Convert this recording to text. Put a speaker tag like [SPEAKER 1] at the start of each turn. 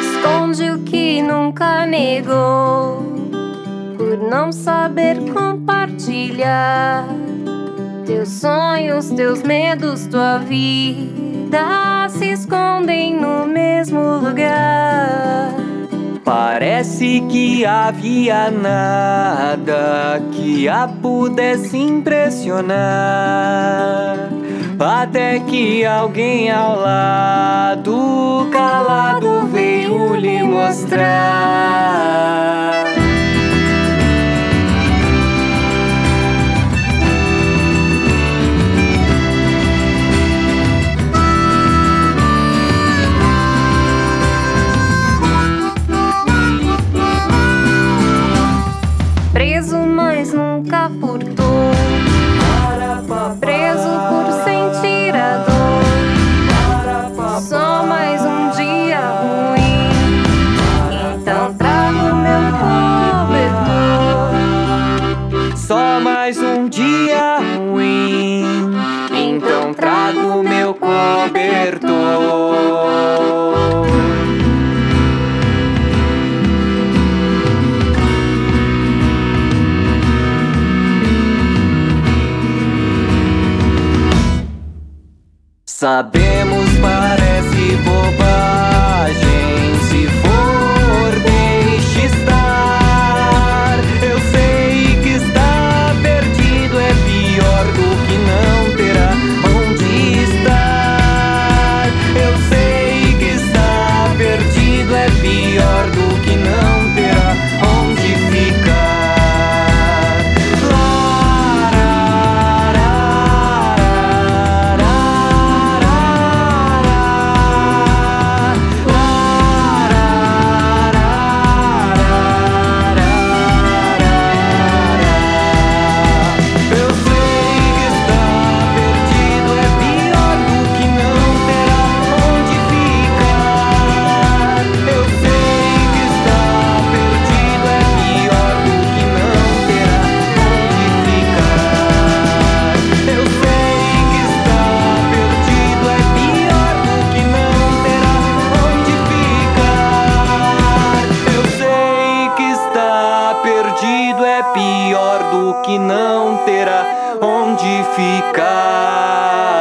[SPEAKER 1] Esconde o que nunca negou, por não saber compartilhar teus sonhos, teus medos, tua vida se mesmo lugar.
[SPEAKER 2] Parece que havia nada que a pudesse impressionar. Até que alguém ao lado, calado, veio lhe mostrar. dia ruim, então trago meu cobertor. Sabemos, parece bobagem. que não terá onde ficar.